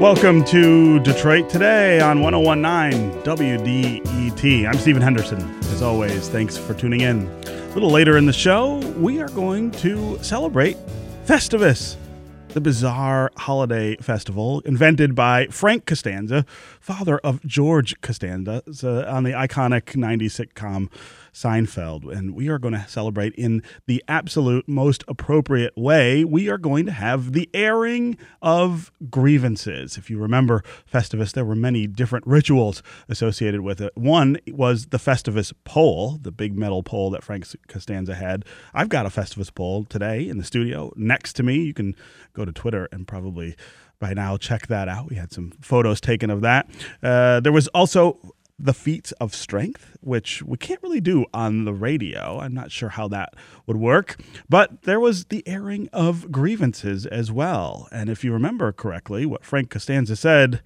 Welcome to Detroit Today on 1019 WDET. I'm Stephen Henderson. As always, thanks for tuning in. A little later in the show, we are going to celebrate Festivus, the bizarre holiday festival invented by Frank Costanza, father of George Costanza, uh, on the iconic 90s sitcom Seinfeld. And we are going to celebrate in the absolute most appropriate way. We are going to have the airing of grievances. If you remember Festivus, there were many different rituals associated with it. One was the Festivus pole, the big metal pole that Frank Costanza had. I've got a Festivus pole today in the studio next to me. You can go to Twitter and probably by now check that out. We had some photos taken of that. Uh, there was also the feats of strength, which we can't really do on the radio. I'm not sure how that would work. But there was the airing of grievances as well. And if you remember correctly, what Frank Costanza said,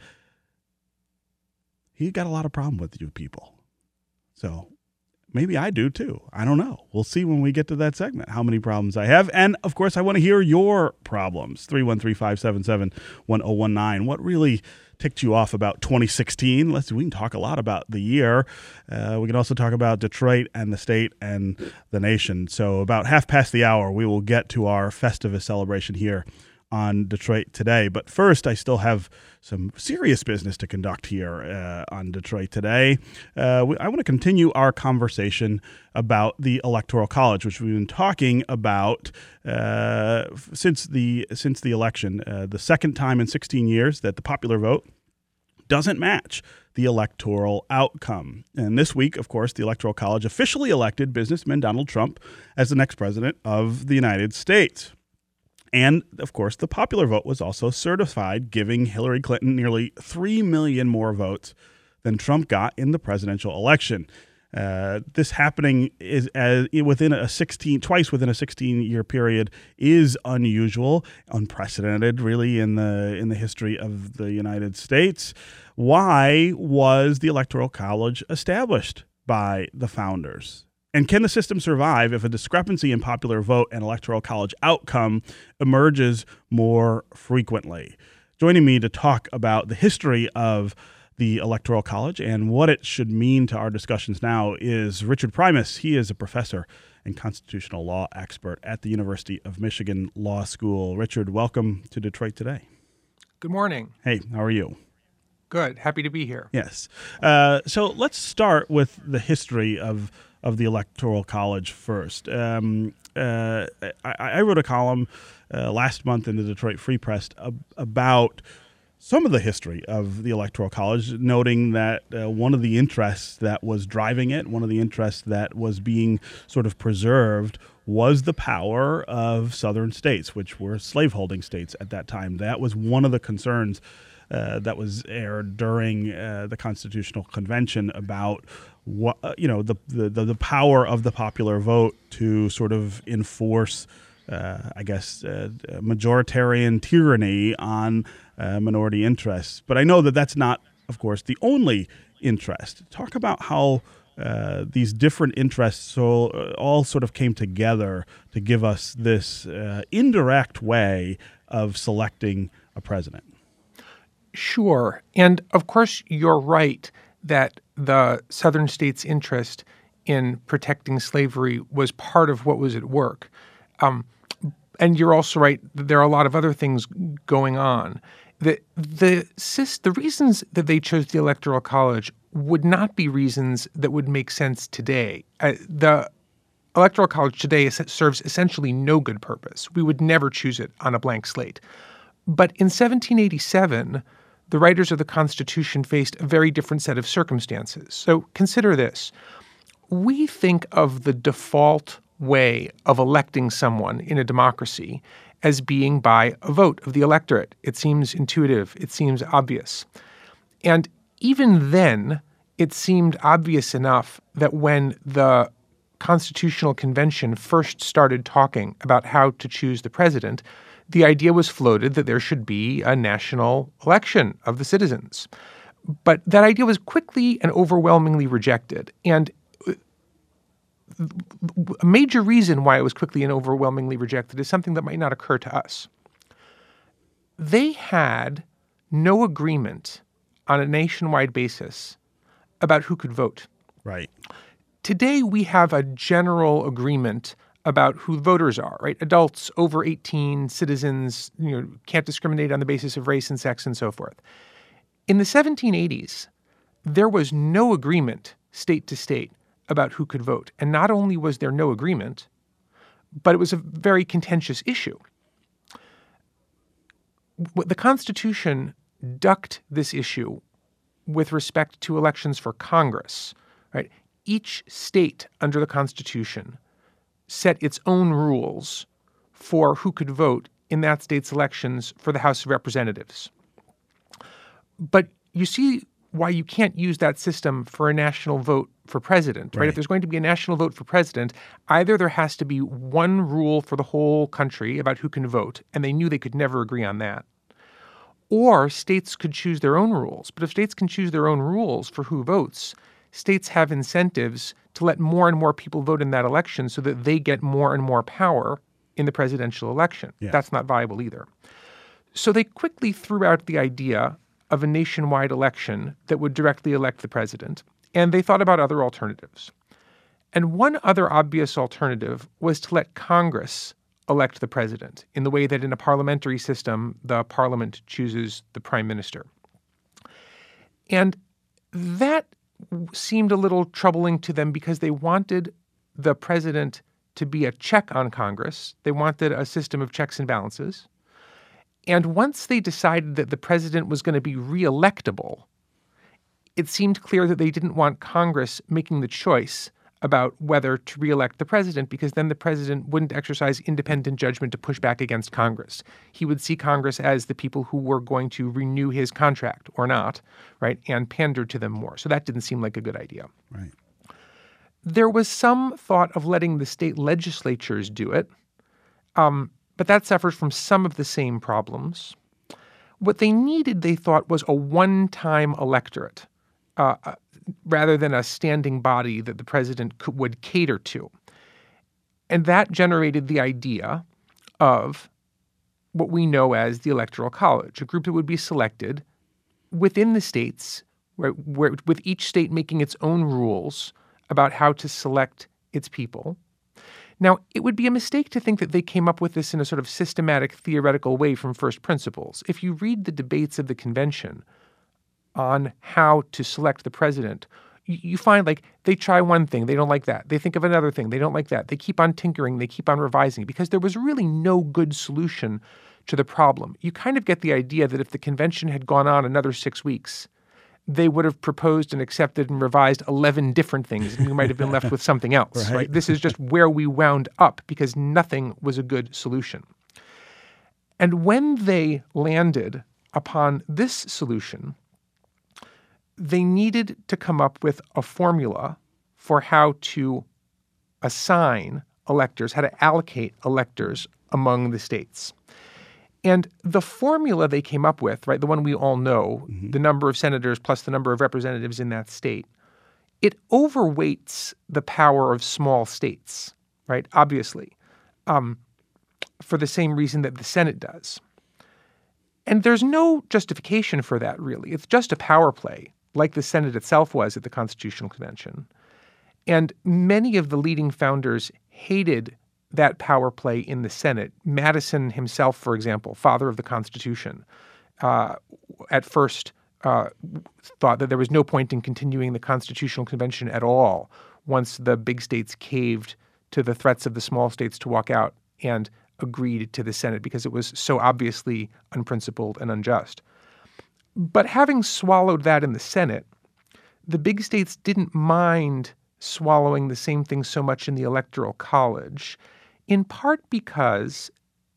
he got a lot of problem with you people. So maybe I do too. I don't know. We'll see when we get to that segment how many problems I have. And of course, I want to hear your problems. 313 577 1019. What really ticked you off about 2016. Let's we can talk a lot about the year. Uh, we can also talk about Detroit and the state and the nation. So about half past the hour, we will get to our Festivus celebration here on Detroit today. But first, I still have some serious business to conduct here uh, on Detroit today. Uh, we, I want to continue our conversation about the Electoral College, which we've been talking about uh, since the since the election, uh, the second time in 16 years that the popular vote doesn't match the electoral outcome. And this week, of course, the Electoral College officially elected businessman Donald Trump as the next president of the United States. And of course, the popular vote was also certified, giving Hillary Clinton nearly 3 million more votes than Trump got in the presidential election. Uh, this happening is as within a 16 twice within a 16 year period is unusual, unprecedented, really in the in the history of the United States. Why was the Electoral College established by the founders? And can the system survive if a discrepancy in popular vote and electoral college outcome emerges more frequently? Joining me to talk about the history of the Electoral College and what it should mean to our discussions now is Richard Primus. He is a professor and constitutional law expert at the University of Michigan Law School. Richard, welcome to Detroit today. Good morning. Hey, how are you? Good. Happy to be here. Yes. Uh, so let's start with the history of of the Electoral College first. Um, uh, I, I, wrote a column uh, last month in the Detroit Free Press ab- about some of the history of the Electoral College, noting that uh, one of the interests that was driving it, one of the interests that was being sort of preserved, was the power of southern states, which were slaveholding states at that time. That was one of the concerns. Uh, that was aired during uh, the Constitutional Convention about what uh, you know the, the the power of the popular vote to sort of enforce, uh, I guess, uh, majoritarian tyranny on uh, minority interests. But I know that that's not, of course, the only interest. Talk about how. Uh, these different interests so, uh, all sort of came together to give us this indirect way of selecting a president. Sure. And of course, you're right that the Southern states' interest in protecting slavery was part of what was at work. Um, and you're also right there are a lot of other things going on. The, the, the reasons that they chose the Electoral College would not be reasons that would make sense today. Uh, the Electoral College today serves essentially no good purpose. We would never choose it on a blank slate. But in 1787, the writers of the Constitution faced a very different set of circumstances. So consider this. We think of the default way of electing someone in a democracy as being by a vote of the electorate. It seems intuitive, it seems obvious. And even then, it seemed obvious enough that when the Constitutional Convention first started talking about how to choose the president, the idea was floated that there should be a national election of the citizens. But that idea was quickly and overwhelmingly rejected. And uh, a major reason why it was quickly and overwhelmingly rejected is something that might not occur to us. They had no agreement on a nationwide basis about who could vote. Right. Today, we have a general agreement about who voters are, right? Adults over 18, citizens, you know, can't discriminate on the basis of race and sex and so forth. In the 1780s, there was no agreement state to state about who could vote. And not only was there no agreement, but it was a very contentious issue. The Constitution ducked this issue with respect to elections for Congress, right? Each state under the Constitution set its own rules for who could vote in that state's elections for the House of Representatives. But you see why you can't use that system for a national vote for president, right? Right. If there's going to be a national vote for president, either there has to be one rule for the whole country about who can vote, and they knew they could never agree on that. Or states could choose their own rules. But if states can choose their own rules for who votes, states have incentives to let more and more people vote in that election so that they get more and more power in the presidential election. Yes. That's not viable either. So they quickly threw out the idea of a nationwide election that would directly elect the president, and they thought about other alternatives. And one other obvious alternative was to let Congress elect the president in the way that in a parliamentary system, the parliament chooses the prime minister. And that seemed a little troubling to them because they wanted the president to be a check on Congress. They wanted a system of checks and balances. And once they decided that the president was going to be reelectable, it seemed clear that they didn't want Congress making the choice about whether to reelect the president because then the president wouldn't exercise independent judgment to push back against Congress. He would see Congress as the people who were going to renew his contract or not, right, and pander to them more. So that didn't seem like a good idea. Right. There was some thought of letting the state legislatures do it, um, but that suffered from some of the same problems. What they needed, they thought, was a one time electorate uh, uh, rather than a standing body that the president would cater to. And that generated the idea of what we know as the Electoral College, a group that would be selected within the states, right, where, with each state making its own rules about how to select its people. Now, it would be a mistake to think that they came up with this in a sort of systematic theoretical way from first principles. If you read the debates of the convention on how to select the president, you, find like they try one thing, they don't like that. They think of another thing, they don't like that. They keep on tinkering, they keep on revising because there was really no good solution to the problem. You kind of get the idea that if the convention had gone on another six weeks, they would have proposed and accepted and revised 11 different things, and we might have been left with something else, Right. right? This is just where we wound up because nothing was a good solution. And when they landed upon this solution, they needed to come up with a formula for how to assign electors, how to allocate electors among the states. And the formula they came up with, right, the one we all know, the number of senators plus the number of representatives in that state, it overweights the power of small states, right? Obviously, um, for the same reason that the Senate does. And there's no justification for that, really. It's just a power play, like the Senate itself was at the Constitutional Convention. And many of the leading founders hated that power play in the Senate. Madison himself, for example, father of the Constitution, uh, at first uh, thought that there was no point in continuing the Constitutional Convention at all once the big states caved to the threats of the small states to walk out and agreed to the Senate because it was so obviously unprincipled and unjust. But having swallowed that in the Senate, the big states didn't mind swallowing the same thing so much in the Electoral College, in part because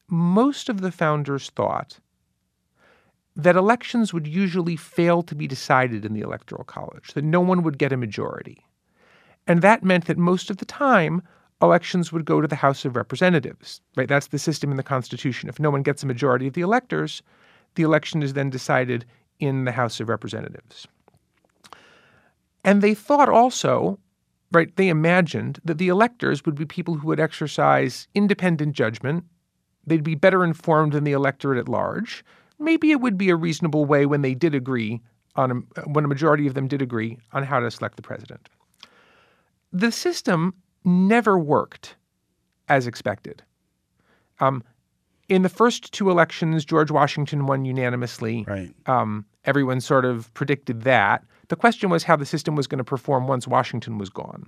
most of the founders thought that elections would usually fail to be decided in the Electoral College, that no one would get a majority. And that meant that most of the time, elections would go to the House of Representatives, right? That's the system in the Constitution. If no one gets a majority of the electors, the election is then decided in the House of Representatives. And they thought also, right, they imagined that the electors would be people who would exercise independent judgment. They'd be better informed than the electorate at large. maybe it would be a reasonable way when they did agree on a, when a majority of them did agree on how to select the president. The system never worked as expected. Um, in the first two elections, George Washington won unanimously. Right. Um, everyone sort of predicted that. The question was how the system was going to perform once Washington was gone.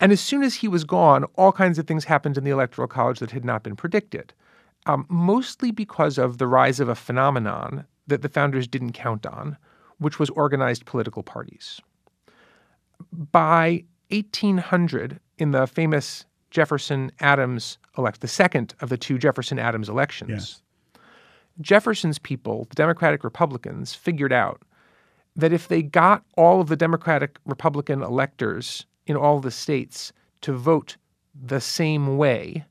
And as soon as he was gone, all kinds of things happened in the Electoral College that had not been predicted, um, mostly because of the rise of a phenomenon that the founders didn't count on, which was organized political parties. By 1800, in the famous Jefferson Adams elect, the second of the two Jefferson Adams elections, Yes. Jefferson's people, the Democratic Republicans, figured out that if they got all of the Democratic Republican electors in all the states to vote the same way,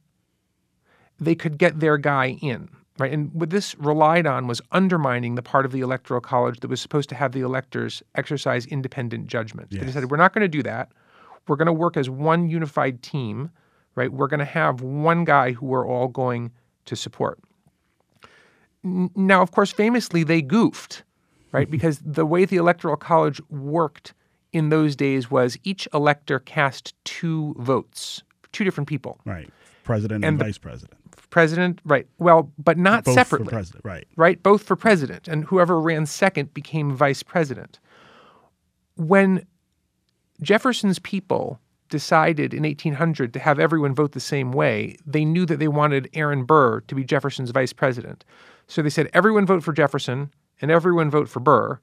they could get their guy in. Right. And what this relied on was undermining the part of the Electoral College that was supposed to have the electors exercise independent judgment. They Yes. decided, we're not going to do that. We're going to work as one unified team, right? We're going to have one guy who we're all going to support. Now, of course, famously, they goofed, right? because the way the Electoral College worked in those days was each elector cast two votes, two different people. Right. President and, And vice president. President, right. Well, but not Both separately. for president. Right. right? Both for president, and whoever ran second became vice president. When Jefferson's people decided in 1800 to have everyone vote the same way, they knew that they wanted Aaron Burr to be Jefferson's vice president. So they said, everyone vote for Jefferson and everyone vote for Burr.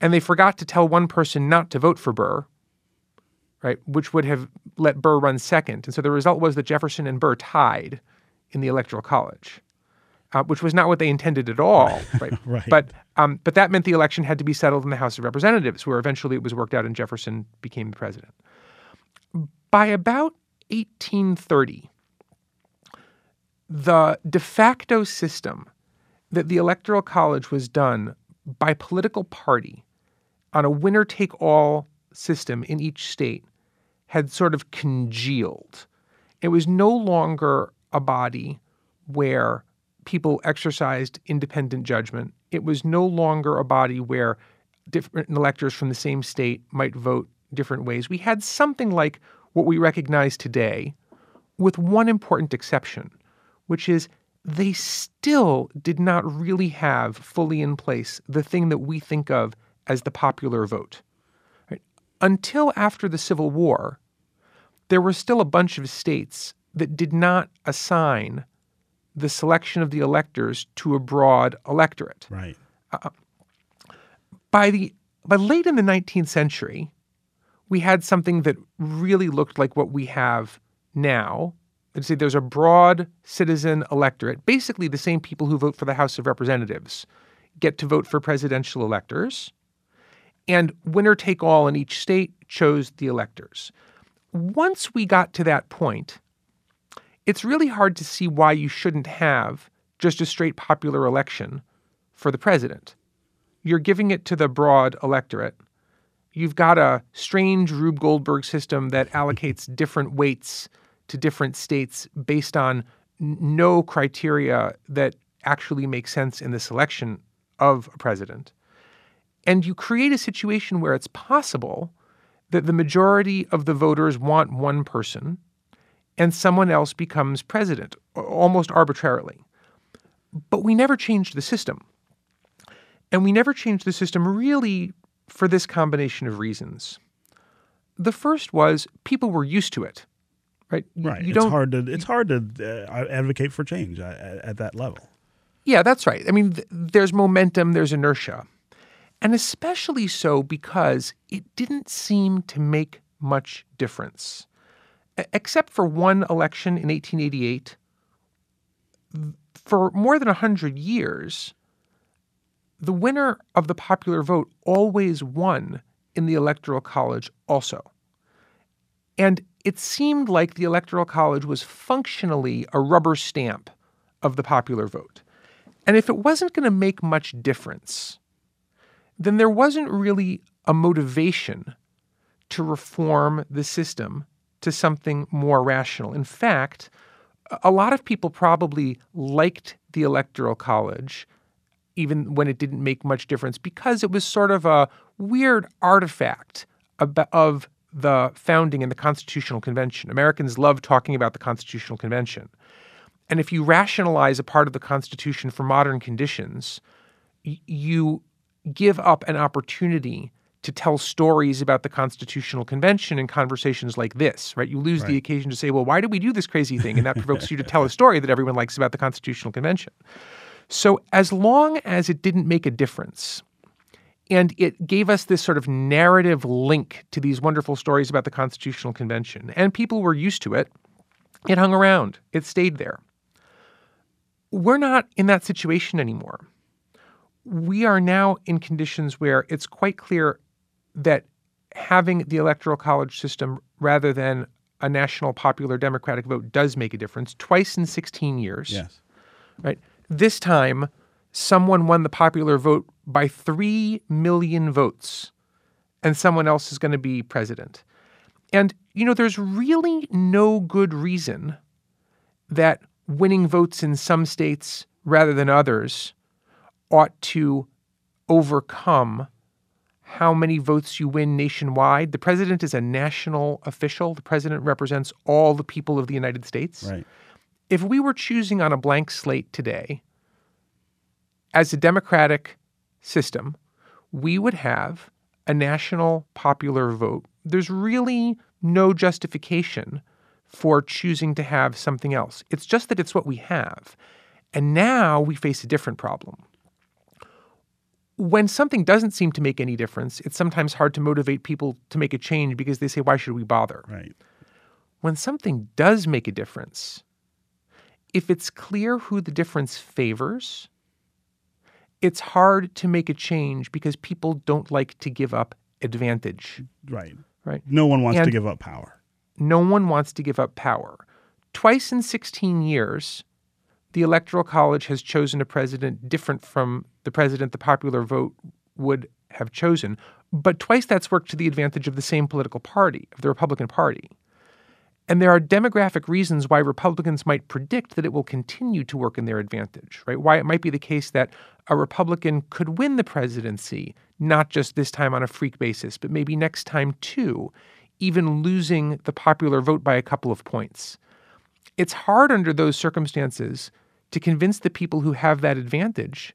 And they forgot to tell one person not to vote for Burr, right, which would have let Burr run second. And so the result was that Jefferson and Burr tied in the Electoral College uh, which was not what they intended at all, right? Right. But um, but that meant the election had to be settled in the House of Representatives, where eventually it was worked out and Jefferson became the president. By about 1830, the de facto system that the Electoral College was done by political party on a winner take all system in each state had sort of congealed. It was no longer a body where people exercised independent judgment. It was no longer a body where different electors from the same state might vote different ways. We had something like what we recognize today, with one important exception, which is they still did not really have fully in place the thing that we think of as the popular vote. Right? Until after the Civil War, there were still a bunch of states that did not assign the selection of the electors to a broad electorate. Right. Uh, uh, by the by late in the 19th century, we had something that really looked like what we have now. Let's say there's a broad citizen electorate, basically the same people who vote for the House of Representatives get to vote for presidential electors. And winner take all in each state chose the electors. Once we got to that point, it's really hard to see why you shouldn't have just a straight popular election for the president. You're giving it to the broad electorate. You've got a strange Rube Goldberg system that allocates different weights to different states based on no criteria that actually make sense in the selection of a president. And you create a situation where it's possible that the majority of the voters want one person and someone else becomes president almost arbitrarily. But we never changed the system. And we never changed the system really for this combination of reasons. The first was people were used to it, right? Right. You it's don't, hard to it's hard to uh, advocate for change at, at that level. Yeah, that's right. I mean, th- there's momentum, there's inertia. And especially so because it didn't seem to make much difference. E- Except for one election in 1888. for more than 100 years, the winner of the popular vote always won in the Electoral College also. And it seemed like the Electoral College was functionally a rubber stamp of the popular vote. And if it wasn't going to make much difference, then there wasn't really a motivation to reform the system to something more rational. In fact, a lot of people probably liked the Electoral College, even when it didn't make much difference, because it was sort of a weird artifact of the founding and the Constitutional Convention. Americans love talking about the Constitutional Convention. And if you rationalize a part of the Constitution for modern conditions, you give up an opportunity to tell stories about the Constitutional Convention in conversations like this, right? You lose right. the occasion to say, well, why did we do this crazy thing? And that provokes you to tell a story that everyone likes about the Constitutional Convention. So, as long as it didn't make a difference, and it gave us this sort of narrative link to these wonderful stories about the Constitutional Convention, and people were used to it, it hung around, it stayed there. We're not in that situation anymore. We are now in conditions where it's quite clear that having the electoral college system rather than a national popular democratic vote does make a difference twice in 16 years. Yes. Right. This time someone won the popular vote by 3 million votes and someone else is going to be president. And you know there's really no good reason that winning votes in some states rather than others ought to overcome how many votes you win nationwide. The president is a national official. The president represents all the people of the United States. Right. If we were choosing on a blank slate today, as a democratic system, we would have a national popular vote. There's really no justification for choosing to have something else. It's just that it's what we have. And now we face a different problem when something doesn't seem to make any difference, it's sometimes hard to motivate people to make a change because they say, why should we bother? Right. When something does make a difference, if it's clear who the difference favors, it's hard to make a change because people don't like to give up advantage. Right. Right. No one wants and to give up power. No one wants to give up power. Twice in 16 years, the Electoral College has chosen a president different from the president the popular vote would have chosen. But twice that's worked to the advantage of the same political party, of the Republican Party. And there are demographic reasons why Republicans might predict that it will continue to work in their advantage, right? Why it might be the case that a Republican could win the presidency, not just this time on a freak basis, but maybe next time too, even losing the popular vote by a couple of points. It's hard under those circumstances to convince the people who have that advantage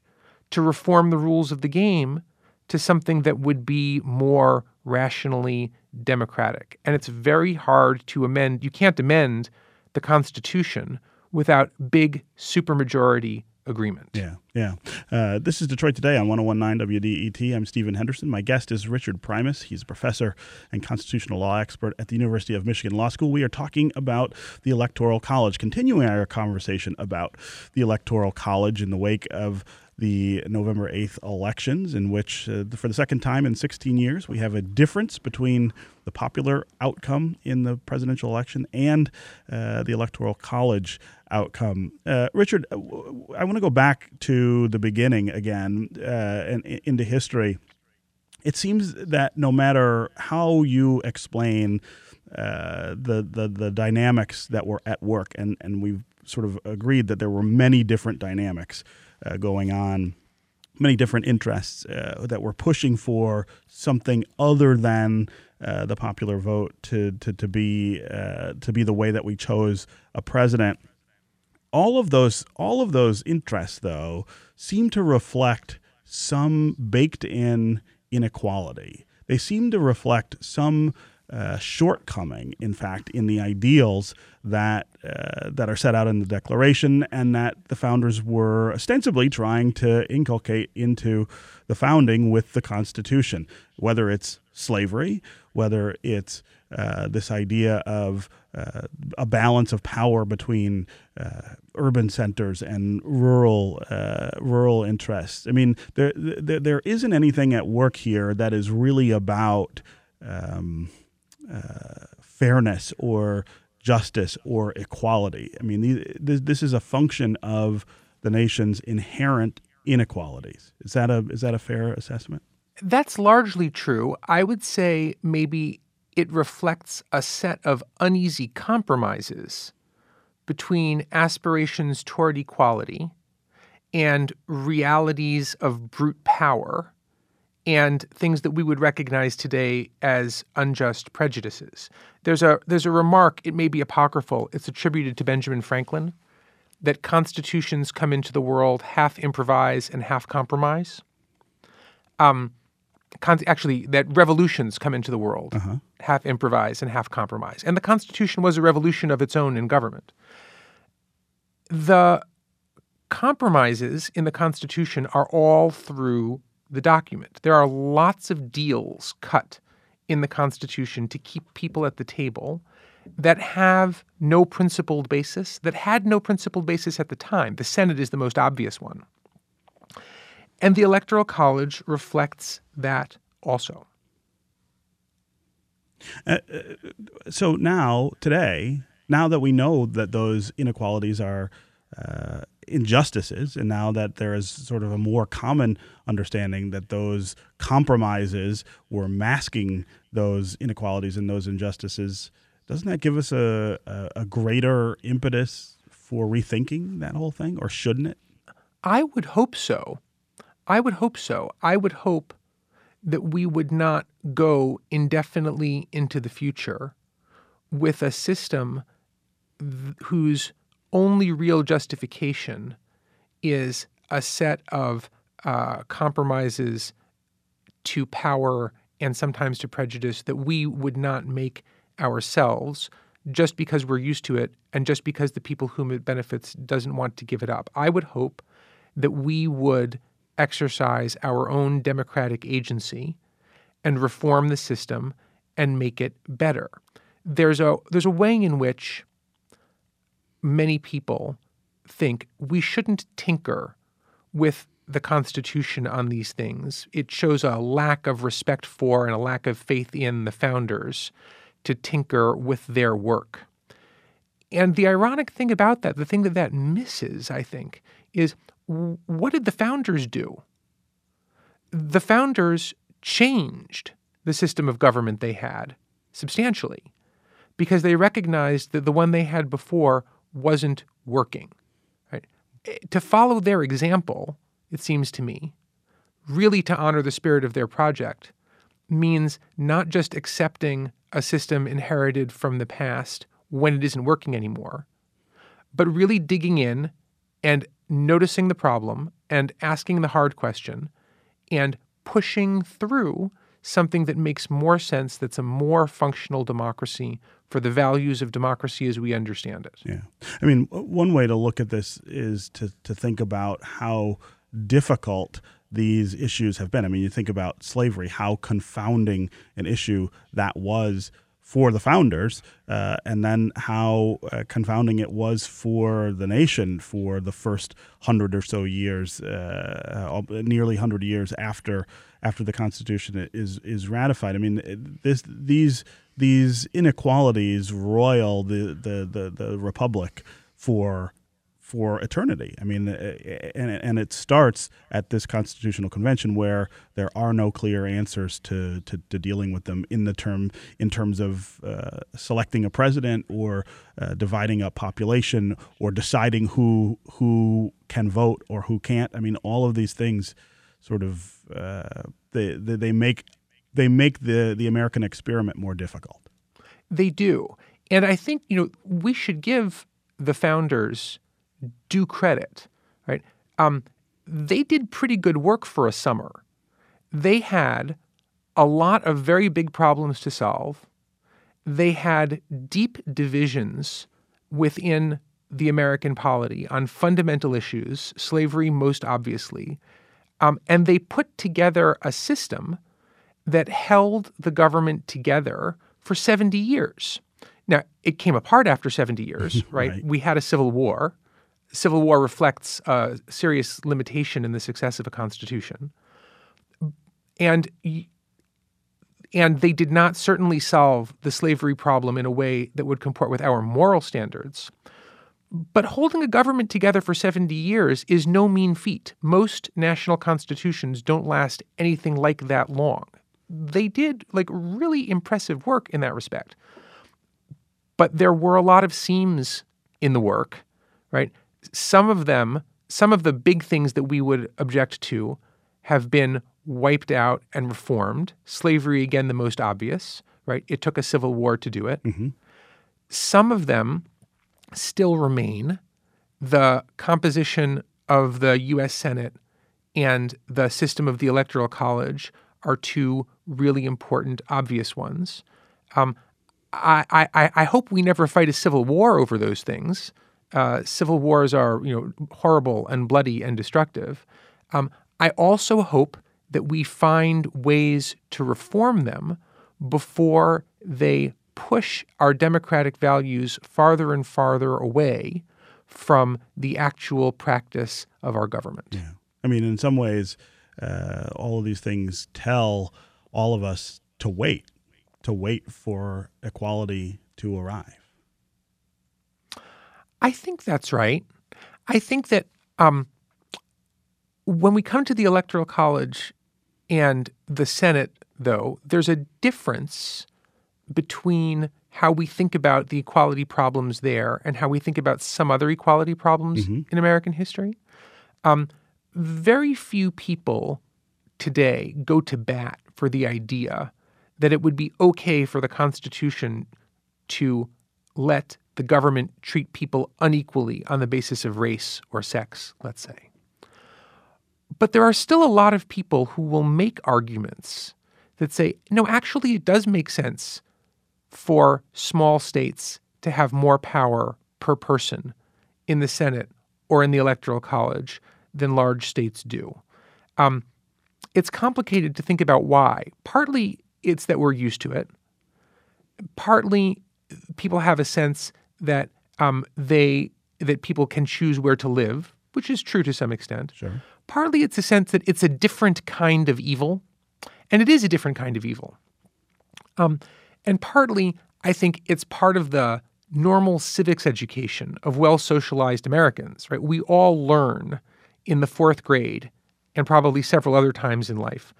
to reform the rules of the game to something that would be more rationally democratic. And it's very hard to amend. You can't amend the Constitution without big supermajority agreement. Yeah, yeah. Uh, this is Detroit Today on 1019 WDET. I'm Stephen Henderson. My guest is Richard Primus. He's a professor and constitutional law expert at the University of Michigan Law School. We are talking about the Electoral College, continuing our conversation about the Electoral College in the wake of the November 8th elections, in which, uh, for the second time in 16 years, we have a difference between the popular outcome in the presidential election and uh, the Electoral College outcome. Uh, Richard, uh, I want to go back to the beginning again uh, and into history. It seems that no matter how you explain uh, the, the the dynamics that were at work, and, and we've sort of agreed that there were many different dynamics uh, going on, many different interests uh, that were pushing for something other than uh, the popular vote to to, to be uh, to be the way that we chose a president. All of those all of those interests, though, seem to reflect some baked in inequality. They seem to reflect some uh, shortcoming, in fact, in the ideals that uh, that are set out in the Declaration, and that the founders were ostensibly trying to inculcate into the founding with the Constitution, whether it's slavery, whether it's uh, this idea of uh, a balance of power between uh, urban centers and rural rural interests. I mean, there, there there isn't anything at work here that is really about um, uh, fairness or justice or equality. I mean, this, this is a function of the nation's inherent inequalities. Is that a is that a fair assessment? That's largely true. I would say maybe it reflects a set of uneasy compromises between aspirations toward equality and realities of brute power and things that we would recognize today as unjust prejudices. There's a there's a remark, it may be apocryphal, it's attributed to Benjamin Franklin that constitutions come into the world half improvise and half compromise. Um, con- actually, that revolutions come into the world Uh-huh. half improvise and half compromise. And the Constitution was a revolution of its own in government. The compromises in the Constitution are all through the document. There are lots of deals cut in the Constitution to keep people at the table that have no principled basis, that had no principled basis at the time. The Senate is the most obvious one. And the Electoral College reflects that also. Uh, uh, so now today now that we know that those inequalities are uh, injustices and now that there is sort of a more common understanding that those compromises were masking those inequalities and those injustices doesn't that give us a, a, a greater impetus for rethinking that whole thing or shouldn't it I would hope so. I would hope so. I would hope that we would not go indefinitely into the future with a system th- whose only real justification is a set of uh, compromises to power and sometimes to prejudice that we would not make ourselves just because we're used to it and just because the people whom it benefits doesn't want to give it up. I would hope that we would exercise our own democratic agency and reform the system and make it better. There's a there's a way in which many people think we shouldn't tinker with the Constitution on these things. It shows a lack of respect for and a lack of faith in the founders to tinker with their work. And the ironic thing about that, the thing that that misses, I think, is what did the founders do? The founders changed the system of government they had substantially because they recognized that the one they had before wasn't working. Right? To follow their example, it seems to me, really to honor the spirit of their project, means not just accepting a system inherited from the past when it isn't working anymore, but really digging in and noticing the problem and asking the hard question and pushing through something that makes more sense, that's a more functional democracy for the values of democracy as we understand it. Yeah. I mean, one way to look at this is to, to think about how difficult these issues have been. I mean, you think about slavery, how confounding an issue that was for the founders, uh, and then how uh, confounding it was for the nation for the first hundred or so years, uh, nearly hundred years after after the Constitution is is ratified. I mean, this these these inequalities roil the the the, the republic for for eternity. I mean, uh, and and it starts at this constitutional convention where there are no clear answers to to, to dealing with them in the term in terms of uh, selecting a president or uh, dividing a population or deciding who who can vote or who can't. I mean, all of these things sort of uh, they they make they make the the American experiment more difficult. They do. And I think, you know, we should give the founders due credit, right? Um, they did pretty good work for a summer. They had a lot of very big problems to solve. They had deep divisions within the American polity on fundamental issues, slavery most obviously. Um, and they put together a system that held the government together for 70 years. Now, it came apart after 70 years, right? Right. We had a civil war. Civil war reflects a serious limitation in the success of a constitution. And and they did not certainly solve the slavery problem in a way that would comport with our moral standards. But holding a government together for 70 years is no mean feat. Most national constitutions don't last anything like that long. They did like really impressive work in that respect. But there were a lot of seams in the work, right? Some of them, some of the big things that we would object to have been wiped out and reformed. Slavery, again, the most obvious, right? It took a civil war to do it. Mm-hmm. Some of them still remain. The composition of the U.S. Senate and the system of the Electoral College are two really important, obvious ones. Um, I, I, I hope we never fight a civil war over those things. Uh, civil wars are, you know, horrible and bloody and destructive. Um, I also hope that we find ways to reform them before they push our democratic values farther and farther away from the actual practice of our government. Yeah. I mean, in some ways, uh, all of these things tell all of us to wait, to wait for equality to arrive. I think that's right. I think that um, when we come to the Electoral College and the Senate, though, there's a difference between how we think about the equality problems there and how we think about some other equality problems in American history. Um, very few people today go to bat for the idea that it would be okay for the Constitution to let the government treat people unequally on the basis of race or sex, let's say. But there are still a lot of people who will make arguments that say, no, actually, it does make sense for small states to have more power per person in the Senate or in the Electoral College than large states do. Um, it's complicated to think about why. Partly it's that we're used to it. Partly people have a sense that um, they that people can choose where to live, which is true to some extent. Sure. Partly it's a sense that it's a different kind of evil, and it is a different kind of evil. Um, and partly, I think it's part of the normal civics education of well socialized Americans, right? We all learn in the fourth grade and probably several other times in life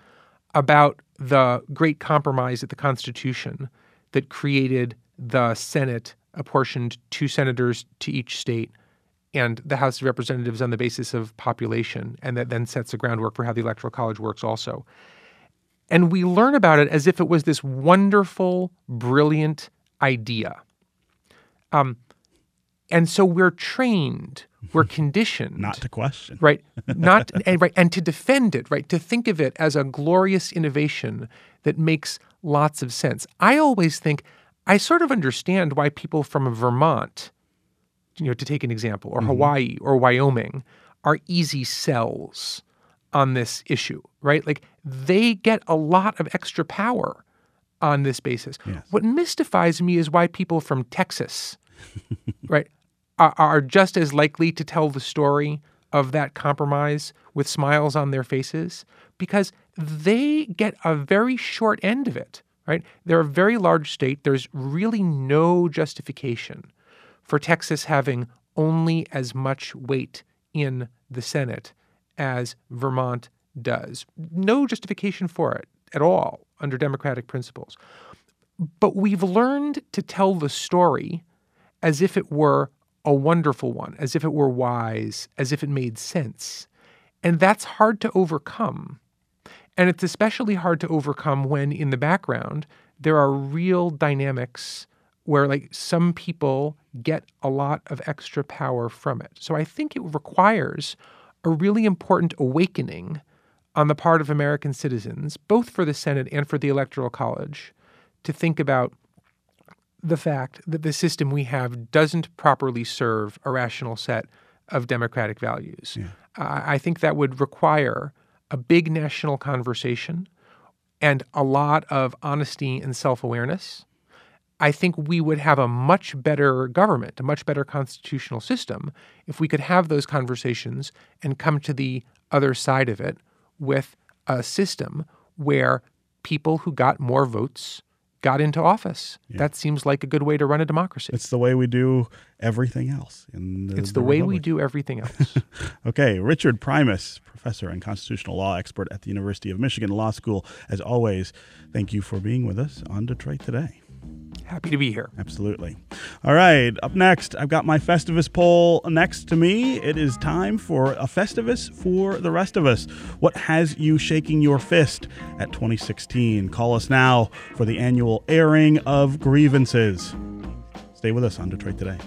about the great compromise at the Constitution that created the Senate apportioned two senators to each state and the House of Representatives on the basis of population, and that then sets the groundwork for how the Electoral College works also. And we learn about it as if it was this wonderful, brilliant idea. Um, and so we're trained, we're conditioned. Not to question. right. Not and right and to defend it right to think of it as a glorious innovation that makes lots of sense. I always think i sort of understand why people from vermont you know to take an example or mm-hmm. hawaii or wyoming are easy sells on this issue right? Like they get a lot of extra power on this basis. Yes. what mystifies me is why people from texas right, are, just as likely to tell the story of that compromise with smiles on their faces because they get a very short end of it, right? They're a very large state. There's really no justification for Texas having only as much weight in the Senate as Vermont does. No justification for it at all under democratic principles. But we've learned to tell the story as if it were a wonderful one, as if it were wise, as if it made sense. And that's hard to overcome. And it's especially hard to overcome when in the background there are real dynamics where like some people get a lot of extra power from it. So I think it requires a really important awakening on the part of American citizens, both for the Senate and for the Electoral College, to think about the fact that the system we have doesn't properly serve a rational set of democratic values. I I think that would require a big national conversation and a lot of honesty and self awareness. I think we would have a much better government, a much better constitutional system, if we could have those conversations and come to the other side of it with a system where people who got more votes got into office. That seems like a good way to run a democracy. It's the way we do everything else. In the, It's the way we do everything else. Okay, Richard Primus, professor and constitutional law expert at the University of Michigan Law School. As always, thank you for being with us on Detroit Today. Happy to be here. Absolutely. All right. Up next, I've got my Festivus pole next to me. It is time for a Festivus for the rest of us. What has you shaking your fist at 2016? Call us now for the annual airing of grievances. Stay with us on Detroit Today.